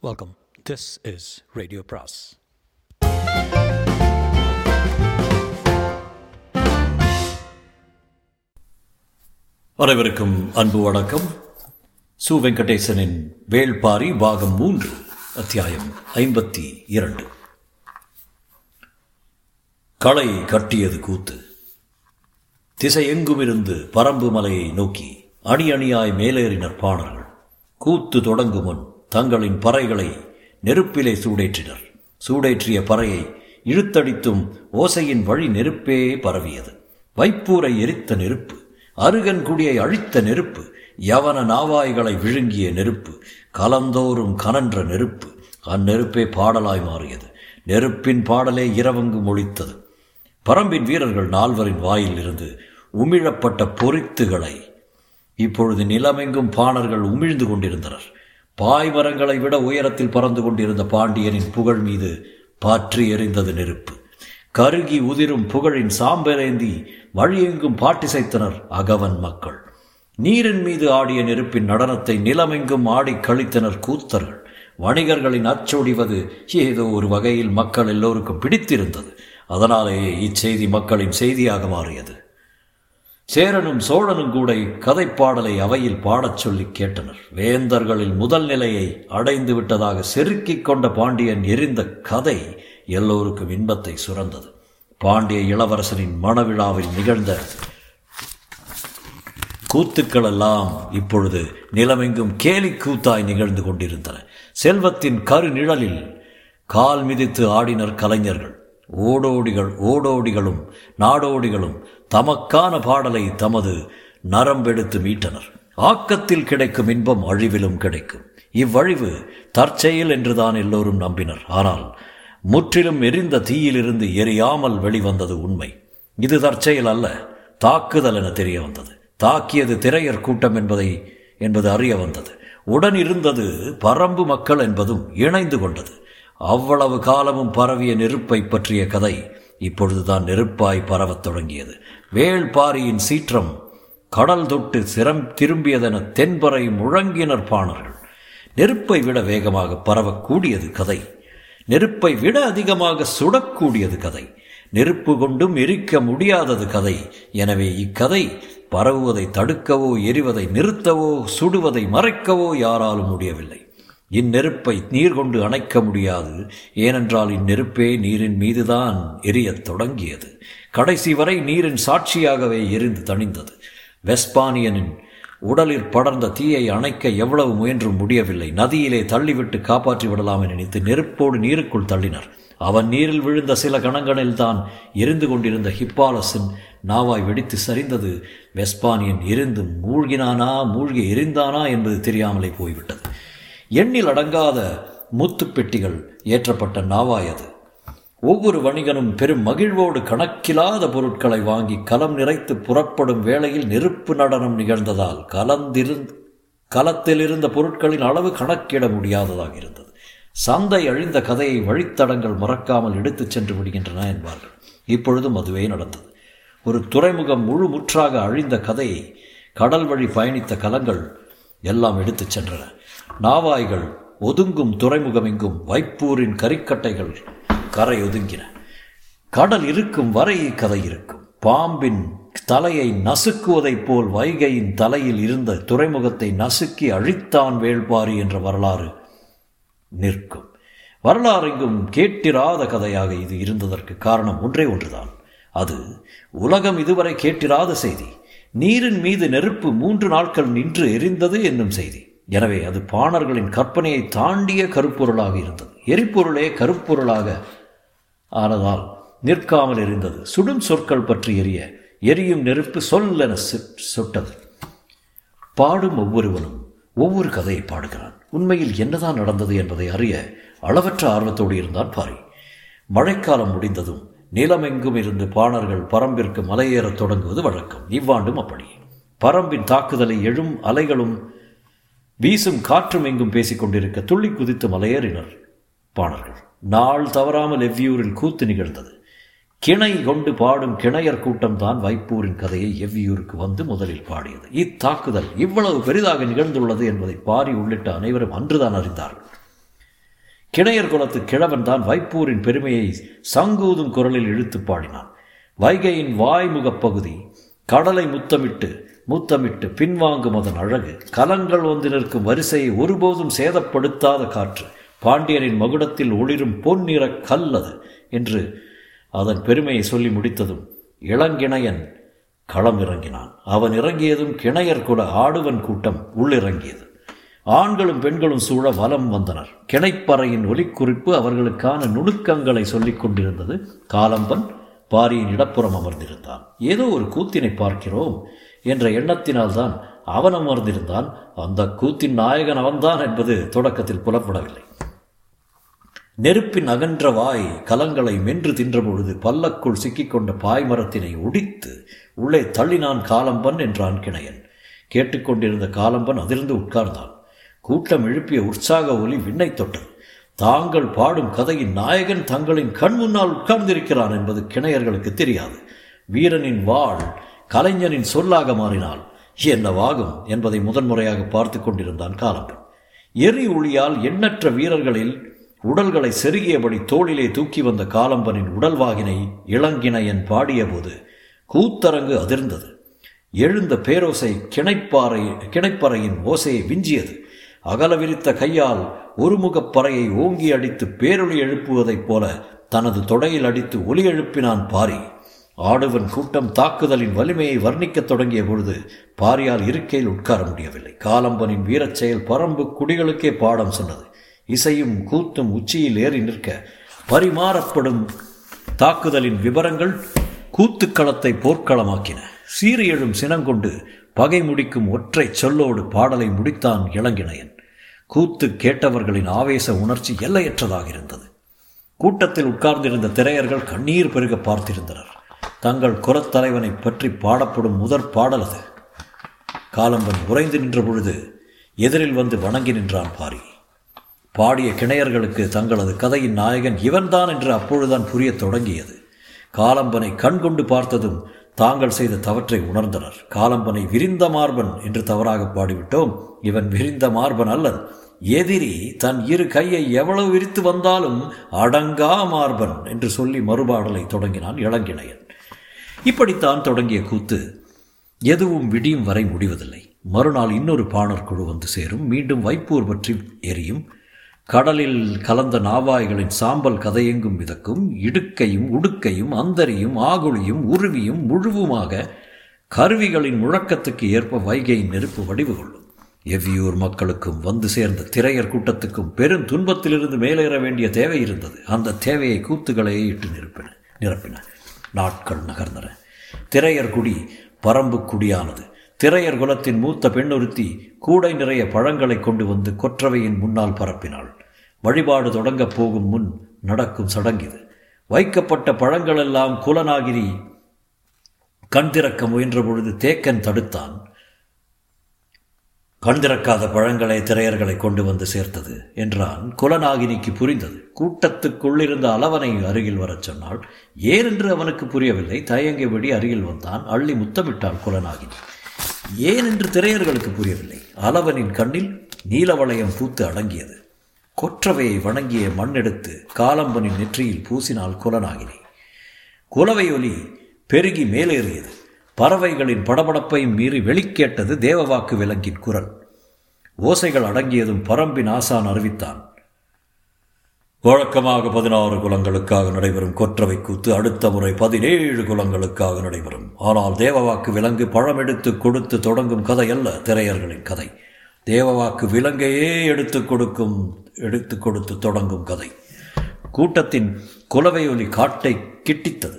Welcome this is radio பிராஸ் அனைவருக்கும் அன்பு வணக்கம். சு வெங்கடேசனின் வேள்பாரி பாகம் மூன்று அத்தியாயம் ஐம்பத்தி இரண்டு. களை கட்டியது கூத்து. திசையெங்குமிருந்து பரம்பு மலையை நோக்கி அணி அணியாய் மேலேறினர் பாணர்கள். கூத்து தொடங்கும் முன் தங்களின் பறைகளை நெருப்பிலே சூடேற்றினர். சூடேற்றிய பறையை இழுத்தடித்தும் ஓசையின் வழி நெருப்பே பரவியது. வைப்பூரை எரித்த நெருப்பு அருகன்குடியை அழித்த நெருப்பு யவன நாவாய்களை விழுங்கிய நெருப்பு கலந்தோறும் கனன்ற நெருப்பு அந்நெருப்பே பாடலாய் மாறியது. நெருப்பின் பாடலே இரவங்கு மொழித்தது. பரம்பின் வீரர்கள் நால்வரின் வாயில் இருந்து உமிழப்பட்ட பொறித்துகளை இப்பொழுது நிலமெங்கும் பாணர்கள் உமிழ்ந்து கொண்டிருந்தனர். பாய்மரங்களை விட உயரத்தில் பறந்து கொண்டிருந்த பாண்டியனின் புகழ் மீது பாற்றி எறிந்தது நெருப்பு. கருகி உதிரும் புகழின் சாம்பலேந்தி வழியெங்கும் பாட்டிசைத்தனர் அகவன் மக்கள். நீரின் மீது ஆடிய நெருப்பின் நடனத்தை நிலமெங்கும் ஆடி கழித்தனர் கூத்தர்கள். வணிகர்களின் அச்சொடிவது ஏதோ ஒரு வகையில் மக்கள் எல்லோருக்கும் பிடித்திருந்தது. அதனாலேயே இச்செய்தி மக்களின் செய்தியாக மாறியது. சேரனும் சோழனும் கூட கதைப்பாடலை அவையில் பாடச் சொல்லி கேட்டனர். வேந்தர்களில் முதல் நிலையை அடைந்து விட்டதாக செருக்கிக் கொண்ட பாண்டியன் எரிந்த கதை எல்லோருக்கும் இன்பத்தை சுரந்தது. பாண்டிய இளவரசனின் மணவிழாவில் நிகழ்ந்த கூத்துக்கள் எல்லாம் இப்பொழுது நிலமெங்கும் கேலி கூத்தாய் நிகழ்ந்து கொண்டிருந்தன. செல்வத்தின் கரு நிழலில் கால் மிதித்து ஆடினர் கலைஞர்கள். ஓடோடிகள் ஓடோடிகளும் நாடோடிகளும் தமக்கான பாடலை தமது நரம்பெடுத்து மீட்டனர். ஆக்கத்தில் கிடைக்கும் இன்பம் அழிவிலும் கிடைக்கும். இவ்வழிவு தற்செயல் என்றுதான் எல்லோரும் நம்பினர். ஆனால் முற்றிலும் எரிந்த தீயிலிருந்து எரியாமல் வெளிவந்தது உண்மை. இது தற்செயல் அல்ல தாக்குதல் என தெரிய வந்தது. தாக்கியது திரையர் கூட்டம் என்பதை என்பது அறிய வந்தது. உடன் இருந்தது பரம்பு மக்கள் என்பதும் இணைந்து கொண்டது. அவ்வளவு காலமும் பரவிய நெருப்பை பற்றிய கதை இப்பொழுதுதான் நெருப்பாய் பரவத் தொடங்கியது. வேள்பாரியின் சீற்றம் கடல் தொட்டு சிரம் திரும்பியதென தென்பறை முழங்கினர் பாணர்கள். நெருப்பை விட வேகமாக பரவக்கூடியது கதை. நெருப்பை விட அதிகமாக சுடக்கூடியது கதை. நெருப்பு கொண்டும் எரிக்க முடியாதது கதை. எனவே இக்கதை பரவுவதை தடுக்கவோ எரிவதை நிறுத்தவோ சுடுவதை மறைக்கவோ யாராலும் முடியவில்லை. இந்நெருப்பை நீர் கொண்டு அணைக்க முடியாது. ஏனென்றால் இந்நெருப்பே நீரின் மீதுதான் எரியத் தொடங்கியது. கடைசி வரை நீரின் சாட்சியாகவே எரிந்து தணிந்தது. வெஸ்பானியனின் உடலில் படர்ந்த தீயை அணைக்க எவ்வளவு முயன்றும் முடியவில்லை. நதியிலே தள்ளிவிட்டு காப்பாற்றி விடலாம் என நினைத்து நெருப்போடு நீருக்குள் தள்ளினர். அவன் நீரில் விழுந்த சில கணங்களில் தான் எரிந்து கொண்டிருந்த ஹிப்பாலஸின் நாவாய் வெடித்து சரிந்தது. வெஸ்பானியன் எரிந்து மூழ்கினானா மூழ்கி எரிந்தானா என்பது தெரியாமலே போய்விட்டது. எண்ணில் அடங்காத முத்துப்பெட்டிகள் ஏற்றப்பட்ட நாவாய் அது. ஒவ்வொரு வணிகனும் பெரும் மகிழ்வோடு கணக்கிலாத பொருட்களை வாங்கி கலம் நிறைத்து புறப்படும் வேளையில் நெருப்பு நடனம் நிகழ்ந்ததால் கலந்திருந் கலத்தில் இருந்த பொருட்களின் அளவு கணக்கிட முடியாததாக இருந்தது. சந்தை அழிந்த கதையை வழித்தடங்கள் மறக்காமல் எடுத்துச் சென்று விடுகின்றன என்பார்கள். இப்பொழுதும் அதுவே நடந்தது. ஒரு துறைமுகம் முழு முற்றாக அழிந்த கதையை கடல் வழி பயணித்த கலங்கள் எல்லாம் எடுத்துச் சென்றன. நாவாய்கள் ஒதுங்கும் துறைமுகமெங்கும் வைப்பூரின் கரிக்கட்டைகள் கரை ஒதுங்கின கடல் இருக்கும் வரை கதை இருக்கும். பாம்பின் தலையை நசுக்குவதைப் போல் வைகையின் தலையில் இருந்த துறைமுகத்தை நசுக்கி அழித்தான் வேள்பாரி என்ற வரலாறு நிற்கும். வரலாறெங்கும் கேட்டிராத கதையாக இது இருந்ததற்கு காரணம் ஒன்றே ஒன்றுதான். அது உலகம் இதுவரை கேட்டிராத செய்தி. நீரின் மீது நெருப்பு மூன்று நாட்கள் நின்று எரிந்தது என்னும் செய்தி. எனவே அது பாணர்களின் கற்பனையை தாண்டிய கருப்பொருளாக இருந்தது. எரிபொருளே கருப்பொருளாக ஆனதால் நிற்காமல் எரிந்தது. சுடும் சொற்கள் பற்றி எரிய எரியும் நெருப்பு சொல்லென சுட்டது. பாடும் ஒவ்வொருவனும் ஒவ்வொரு கதையை பாடுகிறான். உண்மையில் என்னதான் நடந்தது என்பதை அறிய அளவற்ற ஆர்வத்தோடு இருந்தான் பாரி. மழைக்காலம் முடிந்ததும் நிலமெங்கும் இருந்து பாணர்கள் பரம்பிற்கு மலையேறத் தொடங்குவது வழக்கம். இவ்வாண்டும் அப்படி. பரம்பின் தாக்குதலை எழும் அலைகளும் வீசும் காற்றும் எங்கும் பேசிக்கொண்டிருக்க துள்ளி குதித்து மலையேறினர் பாணர்கள். நாள் தவறாமல் எவ்வியூரில் கூத்து நிகழ்ந்தது. கிணை கொண்டு பாடும் கிணையர் கூட்டம்தான் வைப்பூரின் கதையை எவ்வியூருக்கு வந்து முதலில் பாடியது. இத்தாக்குதல் இவ்வளவு பெரிதாக நிகழ்ந்துள்ளது என்பதை பாரி உள்ளிட்ட அனைவரும் அன்றுதான் அறிந்தார்கள். கிணையர் குலத்து கிழவன் தான் வைப்பூரின் பெருமையை சங்கூதும் குரலில் இழுத்து பாடினான். வைகையின் வாய்முகப் பகுதி கடலை முத்தமிட்டு முத்தமிட்டு பின்வாங்கும் அதன் அழகு கலங்கள் வந்து நிற்கும் வரிசையை ஒருபோதும் சேதப்படுத்தாத காற்று பாண்டியரின் மகுடத்தில் ஒளிரும் பொன்னிற கல் அது என்று அதன் பெருமையை சொல்லி முடித்ததும் இளங்கிணையன் களம் இறங்கினான் அவன் இறங்கியதும் கிணையர் குல ஆடுவன் கூட்டம் உள்ளிறங்கியது. ஆண்களும் பெண்களும் சூழ வலம் வந்தனர். கிணைப்பறையின் ஒலிக்குறிப்பு அவர்களுக்கான நுணுக்கங்களை சொல்லிக் கொண்டிருந்தது. காலம்பன் பாரியின் இடப்புறம் அமர்ந்திருந்தான். ஏதோ ஒரு கூத்தினை பார்க்கிறோம் என்ற எண்ணத்தினால்தான் அவன் அமர்ந்திருந்தான். அந்த கூத்தின் நாயகன் அவன்தான் என்பது தொடக்கத்தில் புலப்படவில்லை. நெருப்பின் அகன்ற வாய் கலங்களை மென்று தின்றபொழுது பல்லக்குள் சிக்கிக்கொண்ட பாய்மரத்தினை ஒடித்து உள்ளே தள்ளினான் காலம்பன் என்றான் கிணையன். கேட்டுக்கொண்டிருந்த காலம்பன் அதிர்ந்து உட்கார்ந்தான். கூட்டம் எழுப்பிய உற்சாக ஒலி விண்ணை தொட்டது. தாங்கள் பாடும் கதையின் நாயகன் தங்களின் கண் முன்னால் உட்கார்ந்திருக்கிறான் என்பது கிணையர்களுக்கு தெரியாது. வீரனின் வாழ் கலைஞனின் சொல்லாக மாறினால் என்னவாகும் என்பதை முதன்முறையாக பார்த்து கொண்டிருந்தான் காலம்பன். எரி ஒளியால் எண்ணற்ற வீரர்களில் உடல்களை செருகியபடி தோளிலே தூக்கி வந்த காலம்பனின் உடல்வாகினை இளங்கிணையன் பாடியபோது கூத்தரங்கு அதிர்ந்தது. எழுந்த பேரோசை கிணைப்பாறை கிணைப்பறையின் ஓசையை விஞ்சியது. அகல விரித்த கையால் ஒருமுகப் பறையை ஓங்கி அடித்து பேரொளி எழுப்புவதைப் போல தனது தொடையில் அடித்து ஒலி எழுப்பினான் பாரி. ஆடுவன் கூட்டம் தாக்குதலின் வலிமையை வர்ணிக்கத் தொடங்கிய பொழுது பாரியால் இருக்கையில் உட்கார முடியவில்லை. காலம்பனின் வீரச் செயல் பரம்பு குடிகளுக்கே பாடம் சொன்னது. இசையும் கூத்தும் உச்சியில் ஏறி நிற்க பரிமாறப்படும் தாக்குதலின் விவரங்கள் கூத்துக்களத்தை போர்க்களமாக்கின. சீறி எழும் சினங்கொண்டு பகை முடிக்கும் ஒற்றை சொல்லோடு பாடலை முடித்தான் இளங்கிணையன். கூத்து கேட்டவர்களின் ஆவேச உணர்ச்சி எல்லையற்றதாக இருந்தது. கூட்டத்தில் உட்கார்ந்திருந்த திரையர்கள் கண்ணீர் பெருக பார்த்திருந்தனர். தங்கள் குரத்தலைவனை பற்றி பாடப்படும் முதற் பாடல் அது. காலம்பன் உறைந்து நின்ற பொழுது எதிரில் வந்து வணங்கி நின்றான் பாரி. பாடிய கிணையர்களுக்கு தங்களது கதையின் நாயகன் இவன்தான் என்று அப்பொழுதுதான் புரியத் தொடங்கியது. காலம்பனை கண்கொண்டு பார்த்ததும் தாங்கள் செய்த தவற்றை உணர்ந்தனர். காலம்பனை விரிந்த மார்பன் என்று தவறாக பாடிவிட்டோம். இவன் விரிந்த மார்பன் அல்லன். எதிரி தன் இரு கையை எவ்வளவு விரித்து வந்தாலும் அடங்கா மார்பன் என்று சொல்லி மறுபாடலை தொடங்கினான் இளங்கிணையன். இப்படித்தான் தொடங்கிய கூத்து எதுவும் விடியும் வரை முடிவதில்லை. மறுநாள் இன்னொரு பாணர் குழு வந்து சேரும். மீண்டும் வைப்பூர் பற்றி எரியும். கடலில் கலந்த நாவாய்களின் சாம்பல் கதையெங்கும் மிதக்கும் இடுக்கையும் உடுக்கையும் அந்தரியும் ஆகுழியும் உருவியும் முழுவுமாக கருவிகளின் முழக்கத்துக்கு ஏற்ப வைகையின் நெருப்பு வடிவு கொள்ளும் எவ்வியூர் மக்களுக்கும் வந்து சேர்ந்த திரையர் கூட்டத்துக்கும் பெரும் துன்பத்திலிருந்து மேலேற வேண்டிய தேவை இருந்தது. அந்த தேவையை கூத்துகளையே இட்டு நிரப்பின நிரப்பின. நாட்கள் நகர்ந்தன. திரையர் குடி பரம்பு குடியானது. திரையர் குலத்தின் மூத்த பெண்ணொருத்தி கூடை நிறைய பழங்களை கொண்டு வந்து கொற்றவையின் முன்னால் பரப்பினாள். வழிபாடு தொடங்கப் போகும் முன் நடக்கும் சடங்கிது. வைக்கப்பட்ட பழங்களெல்லாம் குலநாகிரி கண் திறக்க முயன்ற பொழுது தேக்கன் தடுத்தான். கண் திறக்காத பழங்களை திரையர்களை கொண்டு வந்து சேர்த்தது என்றான் குலநாகினிக்கு புரிந்தது. கூட்டத்துக்குள்ளிருந்த அளவனை அருகில் வரச் சொன்னாள். ஏனென்று அவனுக்கு புரியவில்லை. தயங்கியபடி அருகில் வந்தான். அள்ளி முத்தமிட்டாள் குலநாகினி. ஏன் என்று திரையர்களுக்கு புரியவில்லை. அளவனின் கண்ணில் நீலவளையம் பூத்து அடங்கியது. கொற்றவையை வணங்கிய மண்ணெடுத்து காலம்பனின் நெற்றியில் பூசினால் குலனாகினே. குலவை ஒலி பெருகி மேலேறியது. பறவைகளின் படபடப்பையும் மீறி வெளிக்கேட்டது தேவவாக்கு விலங்கின் குரல். ஓசைகள் அடங்கியதும் பரம்பின் ஆசான் அறிவித்தான். வழக்கமாக பதினாறு குலங்களுக்காக நடைபெறும் கொற்றவை கூத்து அடுத்த முறை பதினேழு குலங்களுக்காக நடைபெறும். ஆனால் தேவவாக்கு விலங்கு பழம் எடுத்து கொடுத்து தொடங்கும் கதை அல்ல திரையர்களின் கதை. தேவவாக்கு விலங்கையே எடுத்து கொடுக்கும் எடுத்து கொடுத்து தொடங்கும் கதை. கூட்டத்தின் குலவை ஒலி காட்டை கிட்டித்தது.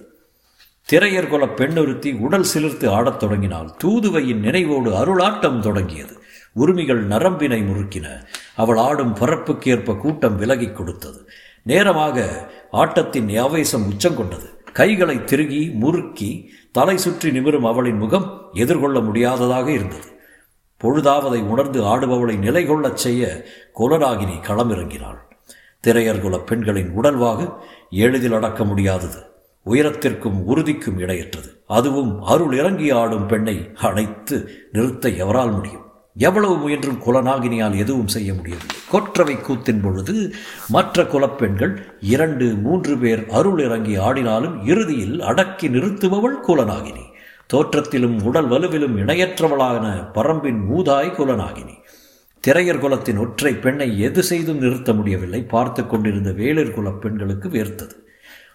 திரையர் குல பெண்ணொருத்தி உடல் சிலிர்த்து ஆடத் தொடங்கினால் தூதுவையின் நினைவோடு அருளாட்டம் தொடங்கியது. உரிமைகள் நரம்பினை முறுக்கின. அவள் ஆடும் பரப்புக்கேற்ப கூட்டம் விலகிக் கொடுத்தது. நேரமாக ஆட்டத்தின் ஆவேசம் உச்சங்கொண்டது கைகளை திருகி முறுக்கி தலை சுற்றி நிமிரும் அவளின் முகம் எதிர்கொள்ள முடியாததாக இருந்தது. பொழுதாவதை உணர்ந்து ஆடுபவளை நிலை கொள்ளச் செய்ய குலராகினி களமிறங்கினாள். திரையர்குல பெண்களின் உடல்வாகு எளிதில் அடக்க முடியாதது. உயரத்திற்கும் உறுதிக்கும் இடையற்றது. அதுவும் அருள் இறங்கி ஆடும் பெண்ணை அணைத்து நிறுத்த எவரால் முடியும்? எவ்வளவு முயன்றும் குலநாகினியால் எதுவும் செய்ய முடியவில்லை. கொற்றவை கூத்தின் பொழுது மற்ற குலப்பெண்கள் இரண்டு மூன்று பேர் அருள் இறங்கி ஆடினாலும் இறுதியில் அடக்கி நிறுத்துபவள் குலநாகினி. தோற்றத்திலும் உடல் வலுவிலும் இணையற்றவளான பரம்பின் மூதாய் குலநாகினி. திரையர் குலத்தின் ஒற்றை பெண்ணை எது செய்தும் நிறுத்த முடியவில்லை. பார்த்து கொண்டிருந்த வேளிர் குலப் பெண்களுக்கு வேர்த்தது.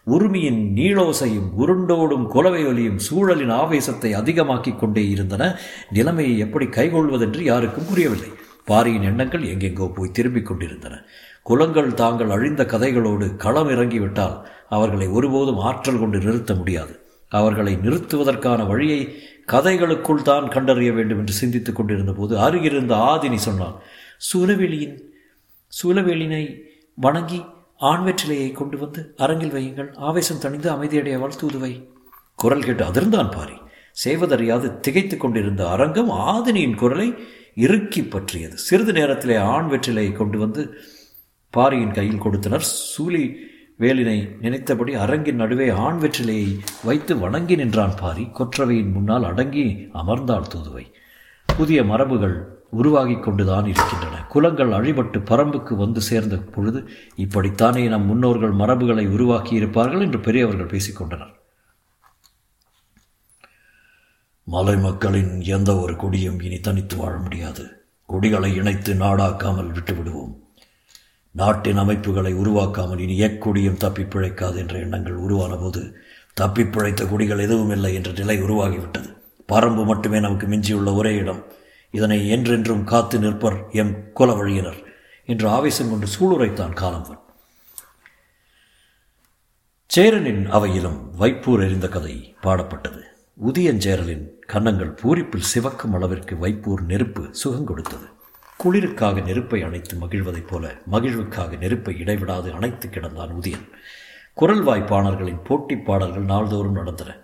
உருமியின் நீளோசையும் உருண்டோடும் குலவை ஒலியும் சூழலின் ஆவேசத்தை அதிகமாக்கிக் கொண்டே இருந்தன. நிலைமையை எப்படி கைகொள்வதென்று யாருக்கும் புரியவில்லை. பாரியின் எண்ணங்கள் எங்கெங்கோ போய் திரும்பிக் கொண்டிருந்தன. குலங்கள் தாங்கள் அழிந்த கதைகளோடு களம் இறங்கிவிட்டால் அவர்களை ஒருபோதும் ஆற்றல் கொண்டு நிறுத்த முடியாது. அவர்களை நிறுத்துவதற்கான வழியை கதைகளுக்குள் தான் கண்டறிய வேண்டும் என்று சிந்தித்துக் கொண்டிருந்த போது அருகிருந்த ஆதினி சொன்னான் சூலவெளியின் சூலவெளினை வணங்கி ஆண் வெற்றிலையை கொண்டு வந்து அரங்கில் வையுங்கள். ஆவேசம் தணிந்து அமைதியடையவள் தூதுவை குரல் கேட்டு அதிர்ந்தான் பாரி. செய்வதறியாது திகைத்துக் கொண்டிருந்த அரங்கம் ஆதினியின் குரலை இறுக்கி பற்றியது. சிறிது நேரத்திலே ஆண் வெற்றிலையை கொண்டு வந்து பாரியின் கையில் கொடுத்தனர். சூலி வேலினை நினைத்தபடி அரங்கின் நடுவே ஆண் வெற்றிலையை வைத்து வணங்கி நின்றான் பாரி. கொற்றவையின் முன்னால் அடங்கி அமர்ந்தாள் தூதுவை. புதிய மரபுகள் உருவாகி கொண்டுதான் இருக்கின்றன. குலங்கள் அழிபட்டு பரம்புக்கு வந்து சேர்ந்த பொழுது இப்படித்தானே நம் முன்னோர்கள் மரபுகளை உருவாக்கி இருப்பார்கள் என்று பெரியவர்கள் பேசிக்கொண்டனர். மலை மக்களின் எந்த ஒரு குடியும் இனி தனித்து வாழ முடியாது. குடிகளை இணைத்து நாடாக்காமல் விட்டுவிடுவோம். நாட்டின் அமைப்புகளை உருவாக்காமல் இனி எக்குடியும் தப்பி பிழைக்காது என்ற எண்ணங்கள் உருவான போது தப்பி பிழைத்த குடிகள் எதுவும் இல்லை என்ற நிலை உருவாகிவிட்டது. பரம்பு மட்டுமே நமக்கு மிஞ்சியுள்ள ஒரே இடம். இதனை என்றென்றும் காத்து நிற்பர் எம் குல வழியினர் என்று ஆவேசம் கொண்டு சூளுரைத்தான் காலம்பன் சேரனின் அவையிலும் வைப்பூர் எறிந்த கதை பாடப்பட்டது. உதியஞ்சேரலின் கன்னங்கள் பூரிப்பில் சிவக்கும் அளவிற்கு வைப்பூர் நெருப்பு சுகம் கொடுத்தது. குளிருக்காக நெருப்பை அணைத்து மகிழ்வதைப் போல மகிழ்வுக்காக நெருப்பை இடைவிடாது அணைத்து கிடந்தான் உதியன். குரல் வாய்ப்பாளர்களின் போட்டி பாடல்கள் நாள்தோறும் நடந்தன.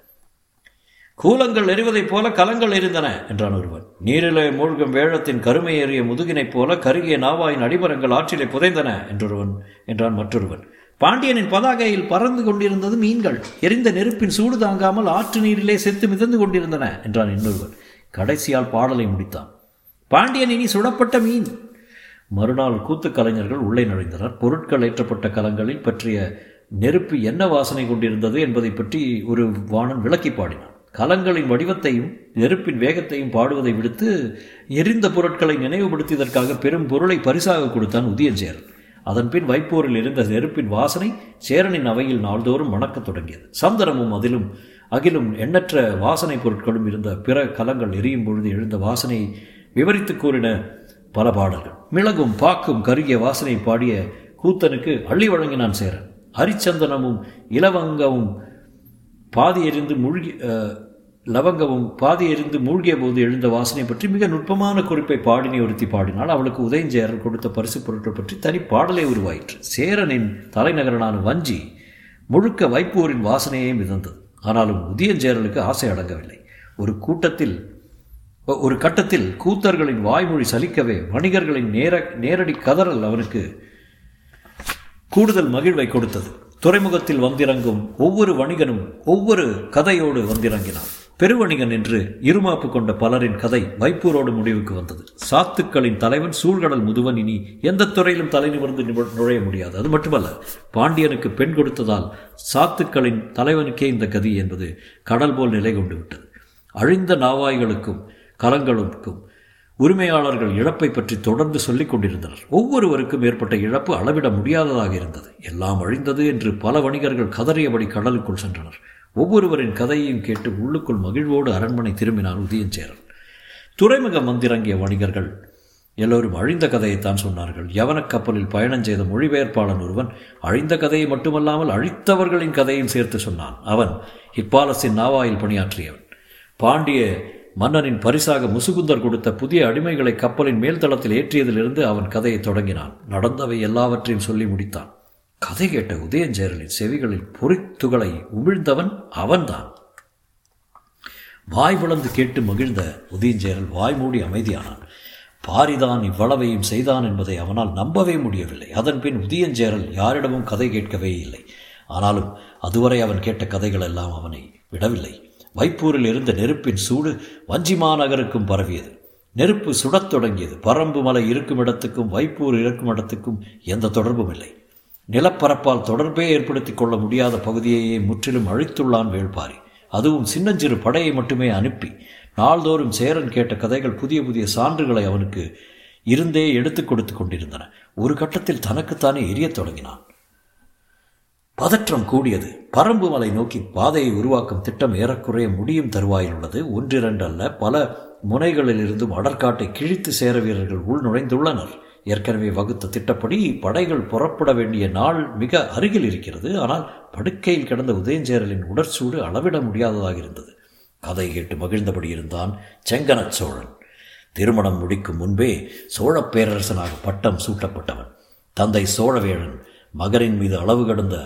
கூலங்கள் எறிவதைப் போல கலங்கள் எரிந்தன என்றான் ஒருவன். நீரிலே மூழ்கும் வேழத்தின் கருமை ஏறிய முதுகினைப் போல கருகிய நாவாயின் அடிமரங்கள் ஆற்றிலே புதைந்தன என்றொருவன் என்றான் மற்றொருவன். பாண்டியனின் பதாகையில் பறந்து கொண்டிருந்தது மீன்கள். எரிந்த நெருப்பின் சூடு தாங்காமல் ஆற்று நீரிலே செத்து மிதந்து கொண்டிருந்தன என்றான் இன்னொருவன். கடைசியால் பாடலை முடித்தான். பாண்டியன் இனி சுடப்பட்ட மீன். மறுநாள் கூத்து கலைஞர்கள் உள்ளே நுழைந்தனர். பொருட்கள் ஏற்றப்பட்ட கலங்களில் பற்றிய நெருப்பு என்ன வாசனை கொண்டிருந்தது என்பதை பற்றி ஒரு வாணன் விளக்கி பாடினான். கலங்களின் வடிவத்தையும் நெருப்பின் வேகத்தையும் பாடுவதை விடுத்து எரிந்த பொருட்களை நினைவுபடுத்தியதற்காக பெரும் பொருளை பரிசாக கொடுத்தான் உதயஞ்சேரன் அதன்பின் வைப்போரில் இருந்த நெருப்பின் வாசனை சேரனின் அவையில் நாள்தோறும் மணக்கத் தொடங்கியது. சந்தனமும் அதிலும் அகிலும் எண்ணற்ற வாசனை பொருட்களும் இருந்த பிற கலங்கள் எரியும் பொழுது எழுந்த வாசனையை விவரித்து கூறின பல பாடல்கள். மிளகும் பாக்கும் கருகிய வாசனை பாடிய கூத்தனுக்கு அள்ளி வழங்கினான் சேரன். ஹரிச்சந்தனமும் இலவங்கமும் பாதி எரிந்து மூழ்கி லவங்கமும் பாதி எரிந்து மூழ்கிய போது எழுந்த வாசனை பற்றி மிக நுட்பமான குறிப்பை பாடினி ஒருத்தி பாடினால் அவளுக்கு உதயஞ்சேரன் கொடுத்த பரிசு பொருட்கள் பற்றி தனி பாடலே உருவாயிற்று. சேரனின் தலைநகரனான வஞ்சி முழுக்க வைப்பூரின் வாசனையே மிதந்தது ஆனாலும் உதயஞ்சேரலுக்கு ஆசை அடங்கவில்லை. ஒரு கூட்டத்தில் ஒரு கட்டத்தில் கூத்தர்களின் வாய்மொழி சலிக்கவே வணிகர்களின் நேர நேரடி கதறல் அவனுக்கு கூடுதல் மகிழ்வை கொடுத்தது. துறைமுகத்தில் வந்திறங்கும் ஒவ்வொரு வணிகனும் ஒவ்வொரு கதையோடு வந்திறங்கினான் பெருவணிகன் என்று இருமாப்பு கொண்ட பலரின் கதை வைப்பூரோடு முடிவுக்கு வந்தது. சாத்துக்களின் தலைவன் சூழ்கடல் முதுவன் இனி எந்த துறையிலும் தலை நிமிர்ந்து நுழைய முடியாது. அது மட்டுமல்ல பாண்டியனுக்கு பெண் கொடுத்ததால் சாத்துக்களின் தலைவனுக்கே இந்த கதி என்பது கடல் போல் நிலை கொண்டு விட்டது. அழிந்த நாவாய்களுக்கும் கலங்களுக்கும் உரிமையாளர்கள் இழப்பை பற்றி தொடர்ந்து சொல்லிக் கொண்டிருந்தனர். ஒவ்வொருவருக்கும் ஏற்பட்ட இழப்பு அளவிட முடியாததாக இருந்தது. எல்லாம் அழிந்தது என்று பல வணிகர்கள் கதறியபடி கடலுக்குள் சென்றனர். ஒவ்வொருவரின் கதையையும் கேட்டு உள்ளுக்குள் மகிழ்வோடு அரண்மனை திரும்பினான் உதயஞ்சேரன். துறைமுகம் வந்திறங்கிய வணிகர்கள் எல்லோரும் அழிந்த கதையைத்தான் சொன்னார்கள். யவனக் கப்பலில் பயணம் செய்த மொழிபெயர்ப்பாளன் ஒருவன் அழிந்த கதையை மட்டுமல்லாமல் அழித்தவர்களின் கதையும் சேர்த்து சொன்னான். அவன் இப்பாலசின் நாவாயில் பணியாற்றியவன். பாண்டிய மன்னனின் பரிசாக முசுகுந்தர் கொடுத்த புதிய அடிமைகளை கப்பலின் மேல்தளத்தில் ஏற்றியதிலிருந்து அவன் கதையை தொடங்கினான். நடந்தவை எல்லாவற்றையும் சொல்லி முடித்தான். கதை கேட்ட உதயஞ்சேரலின் செவிகளில் பொறித்துகளை உமிழ்ந்தவன் அவன்தான். வாய் வளர்ந்து கேட்டு மகிழ்ந்த உதயஞ்சேரல் வாய் மூடி அமைதியானான். பாரிதான் இவ்வளவையும் செய்தான் என்பதை அவனால் நம்பவே முடியவில்லை. அதன்பின் உதயஞ்சேரல் யாரிடமும் கதை கேட்கவே இல்லை. ஆனாலும் அதுவரை அவன் கேட்ட கதைகள் எல்லாம் அவனை விடவில்லை. வைப்பூரில் இருந்த நெருப்பின் சூடு வஞ்சி மாநகருக்கும் பரவியது. நெருப்பு சுடத் தொடங்கியது. பரம்பு மலை இருக்கும் இடத்துக்கும் வைப்பூர் இருக்கும் இடத்துக்கும் எந்த தொடர்பும் இல்லை. நிலப்பரப்பால் தொடர்பே ஏற்படுத்திக் கொள்ள முடியாத பகுதியையே முற்றிலும் அழித்துள்ளான் வேள்பாரி. அதுவும் சின்னஞ்சிறு படையை மட்டுமே அனுப்பி நாள்தோறும் சேரன் கேட்ட கதைகள் புதிய புதிய சான்றுகளை அவனுக்கு இருந்தே எடுத்துக் கொடுத்து கொண்டிருந்தன. ஒரு கட்டத்தில் தனக்குத்தானே எரியத் தொடங்கினான். பதற்றம் கூடியது. பரம்பு மலை நோக்கி பாதையை உருவாக்கும் திட்டம் ஏறக்குறைய முடியும் தருவாயில் உள்ளது. ஒன்றிரண்டு அல்ல பல முனைகளிலிருந்தும் அடற்காட்டை கிழித்து சேர வீரர்கள் உள் நுழைந்துள்ளனர். ஏற்கனவே வகுத்த திட்டப்படி படைகள் புறப்பட வேண்டிய நாள் மிக அருகில் இருக்கிறது. ஆனால் படுக்கையில் கிடந்த உதயஞ்சேரலின் உடற்சூடு அளவிட முடியாததாக இருந்தது. கதை கேட்டு மகிழ்ந்தபடி இருந்தான் செங்கனச் சோழன். திருமணம் முடிக்கும் முன்பே சோழ பேரரசனாக பட்டம் சூட்டப்பட்டவன். தந்தை சோழவேழன் மகரின் மீது அளவு கடந்த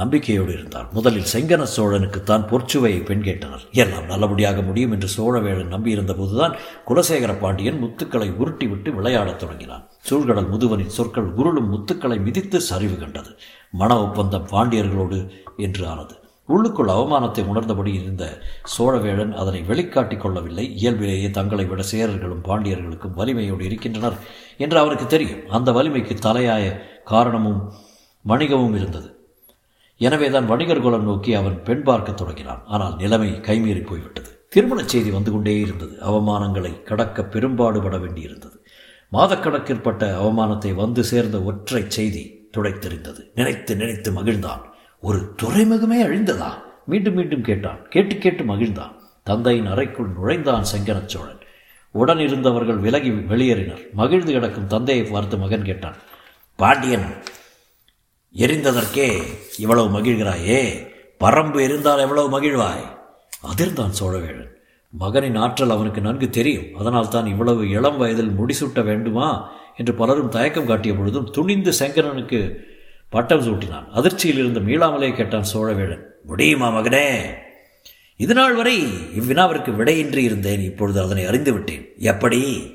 நம்பிக்கையோடு இருந்தார் முதலில் செங்கன சோழனுக்குத்தான் பொற்சுவையை பெண் கேட்டனர். எல்லாம் நல்லபடியாக முடியும் என்று சோழவேழன் நம்பியிருந்த போதுதான் குலசேகர பாண்டியன் முத்துக்களை உருட்டிவிட்டு விளையாடத் தொடங்கினான். சூழ்கடல் முதுவனின் சொற்கள் உருளும் முத்துக்களை மிதித்து சரிவு கண்டது. மன ஒப்பந்தம் பாண்டியர்களோடு என்று ஆனது உள்ளுக்குள் அவமானத்தை உணர்ந்தபடி இருந்த சோழவேழன் அதனை வெளிக்காட்டிக் கொள்ளவில்லை. இயல்பிலேயே தங்களை விட சேரர்களும் பாண்டியர்களுக்கும் வலிமையோடு இருக்கின்றனர் என்று அவருக்கு தெரியும். அந்த வலிமைக்கு தலையாய காரணமும் வணிகமும் இருந்தது. எனவேதான் வணிகர் குலம் நோக்கி அவன் பெண் பார்க்கத் தொடங்கினான். ஆனால் நிலைமை கைமீறி போய்விட்டது. திருமணச் செய்தி வந்து கொண்டே இருந்தது. அவமானங்களை கடக்க பெரும்பாடுபட வேண்டியிருந்தது. மாதக்கணக்கிற்பட்ட அவமானத்தை வந்து சேர்ந்த ஒற்றை செய்தி துடைத்தெறிந்தது. நினைத்து நினைத்து மகிழ்ந்தான். ஒரு துறைமுகமே அழிந்ததா? மீண்டும் மீண்டும் கேட்டான். கேட்டு கேட்டு மகிழ்ந்தான். தந்தையின் அறைக்குள் நுழைந்தான் செங்கனச் சோழன். உடன் இருந்தவர்கள் விலகி வெளியேறினர். மகிழ்ந்து கிடக்கும் தந்தையை பார்த்து மகன் கேட்டான். பாண்டியன் எரிந்ததற்கே இவ்வளவு மகிழ்கிறாயே. பரம்பு எரிந்தால் எவ்வளவு மகிழ்வாய்? அதிர்ந்தான் சோழவேழன். மகனின் ஆற்றல் அவனுக்கு நன்கு தெரியும். அதனால் தான் இவ்வளவு இளம் வயதில் முடிசூட்ட வேண்டுமா? என்று பலரும் தயக்கம் காட்டிய பொழுதும் துணிந்து செங்கனனுக்கு பட்டம் சூட்டினான். அதிர்ச்சியில் இருந்து மீளாமலே கேட்டான் சோழவேழன். முடியுமா மகனே? இதுநாள் வரை இவ்வினாவிற்கு விடையின்றி இருந்தேன். இப்பொழுது அதனை அறிந்து விட்டேன் எப்படி?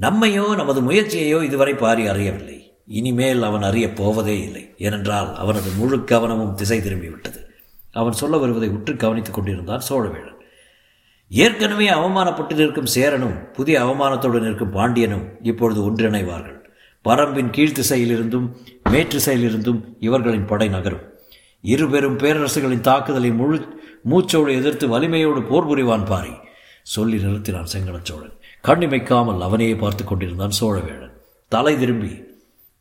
நம்மையோ நமது முயற்சியையோ இதுவரை பாரி அறியவில்லை. இனிமேல் அவன் அறியப் போவதே இல்லை. ஏனென்றால் அவனது முழு கவனமும் திசை திரும்பிவிட்டது. அவன் சொல்ல வருவதை உற்று கவனித்துக் கொண்டிருந்தான் சோழவேழன். ஏற்கனவே அவமானப்பட்டு நிற்கும் சேரனும் புதிய அவமானத்தோடு நிற்கும் பாண்டியனும் இப்பொழுது ஒன்றிணைவார்கள். பரம்பின் கீழ்த்திசையிலிருந்தும் மேற்றிசையிலிருந்தும் இவர்களின் படை நகரும். இரு பெரும் பேரரசுகளின் தாக்குதலை முழு மூச்சோடு எதிர்த்து வலிமையோடு போர் புரிவான் பாரி. சொல்லி நிறுத்தினான் செங்கனச்சோழன் கண்ணிமைக்காமல் அவனையே பார்த்து கொண்டிருந்தான் சோழவேழன். தலை திரும்பி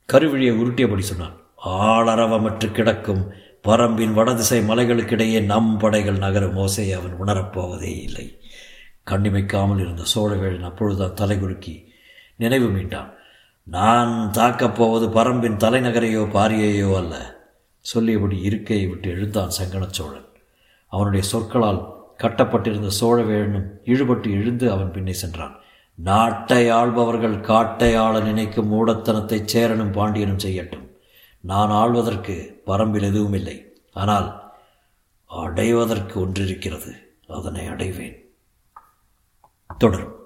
கருவிழியை உருட்டியபடி சொன்னான். ஆளரவமற்று கிடக்கும் பரம்பின் வடதிசை மலைகளுக்கிடையே நம் படைகள் நகரும். ஓசை அவன் உணரப்போவதே இல்லை. கண்டிமைக்காமல் இருந்த சோழவேழன் அப்பொழுதுதான் தலைகுலுக்கி நினைவு மீண்டான் நான் தாக்கப் போவது பரம்பின் தலைநகரையோ பாரியையோ அல்ல சொல்லியபடி இருக்கையை விட்டு எழுந்தான் சங்கனச்சோழன் அவனுடைய சொற்களால் கட்டப்பட்டிருந்த சோழவேழனும் இழுபட்டு எழுந்து அவன் பின்னே சென்றான். நாட்டை ஆள்பவர்கள் காட்டை ஆள நினைக்கும் மூடத்தனத்தை சேரனும் பாண்டியனும் செய்யட்டும். நான் ஆள்வதற்கு பரம்பில் எதுவும் இல்லை. ஆனால் அடைவதற்கு ஒன்றிருக்கிறது. அதனை அடைவேன். தொடரும்.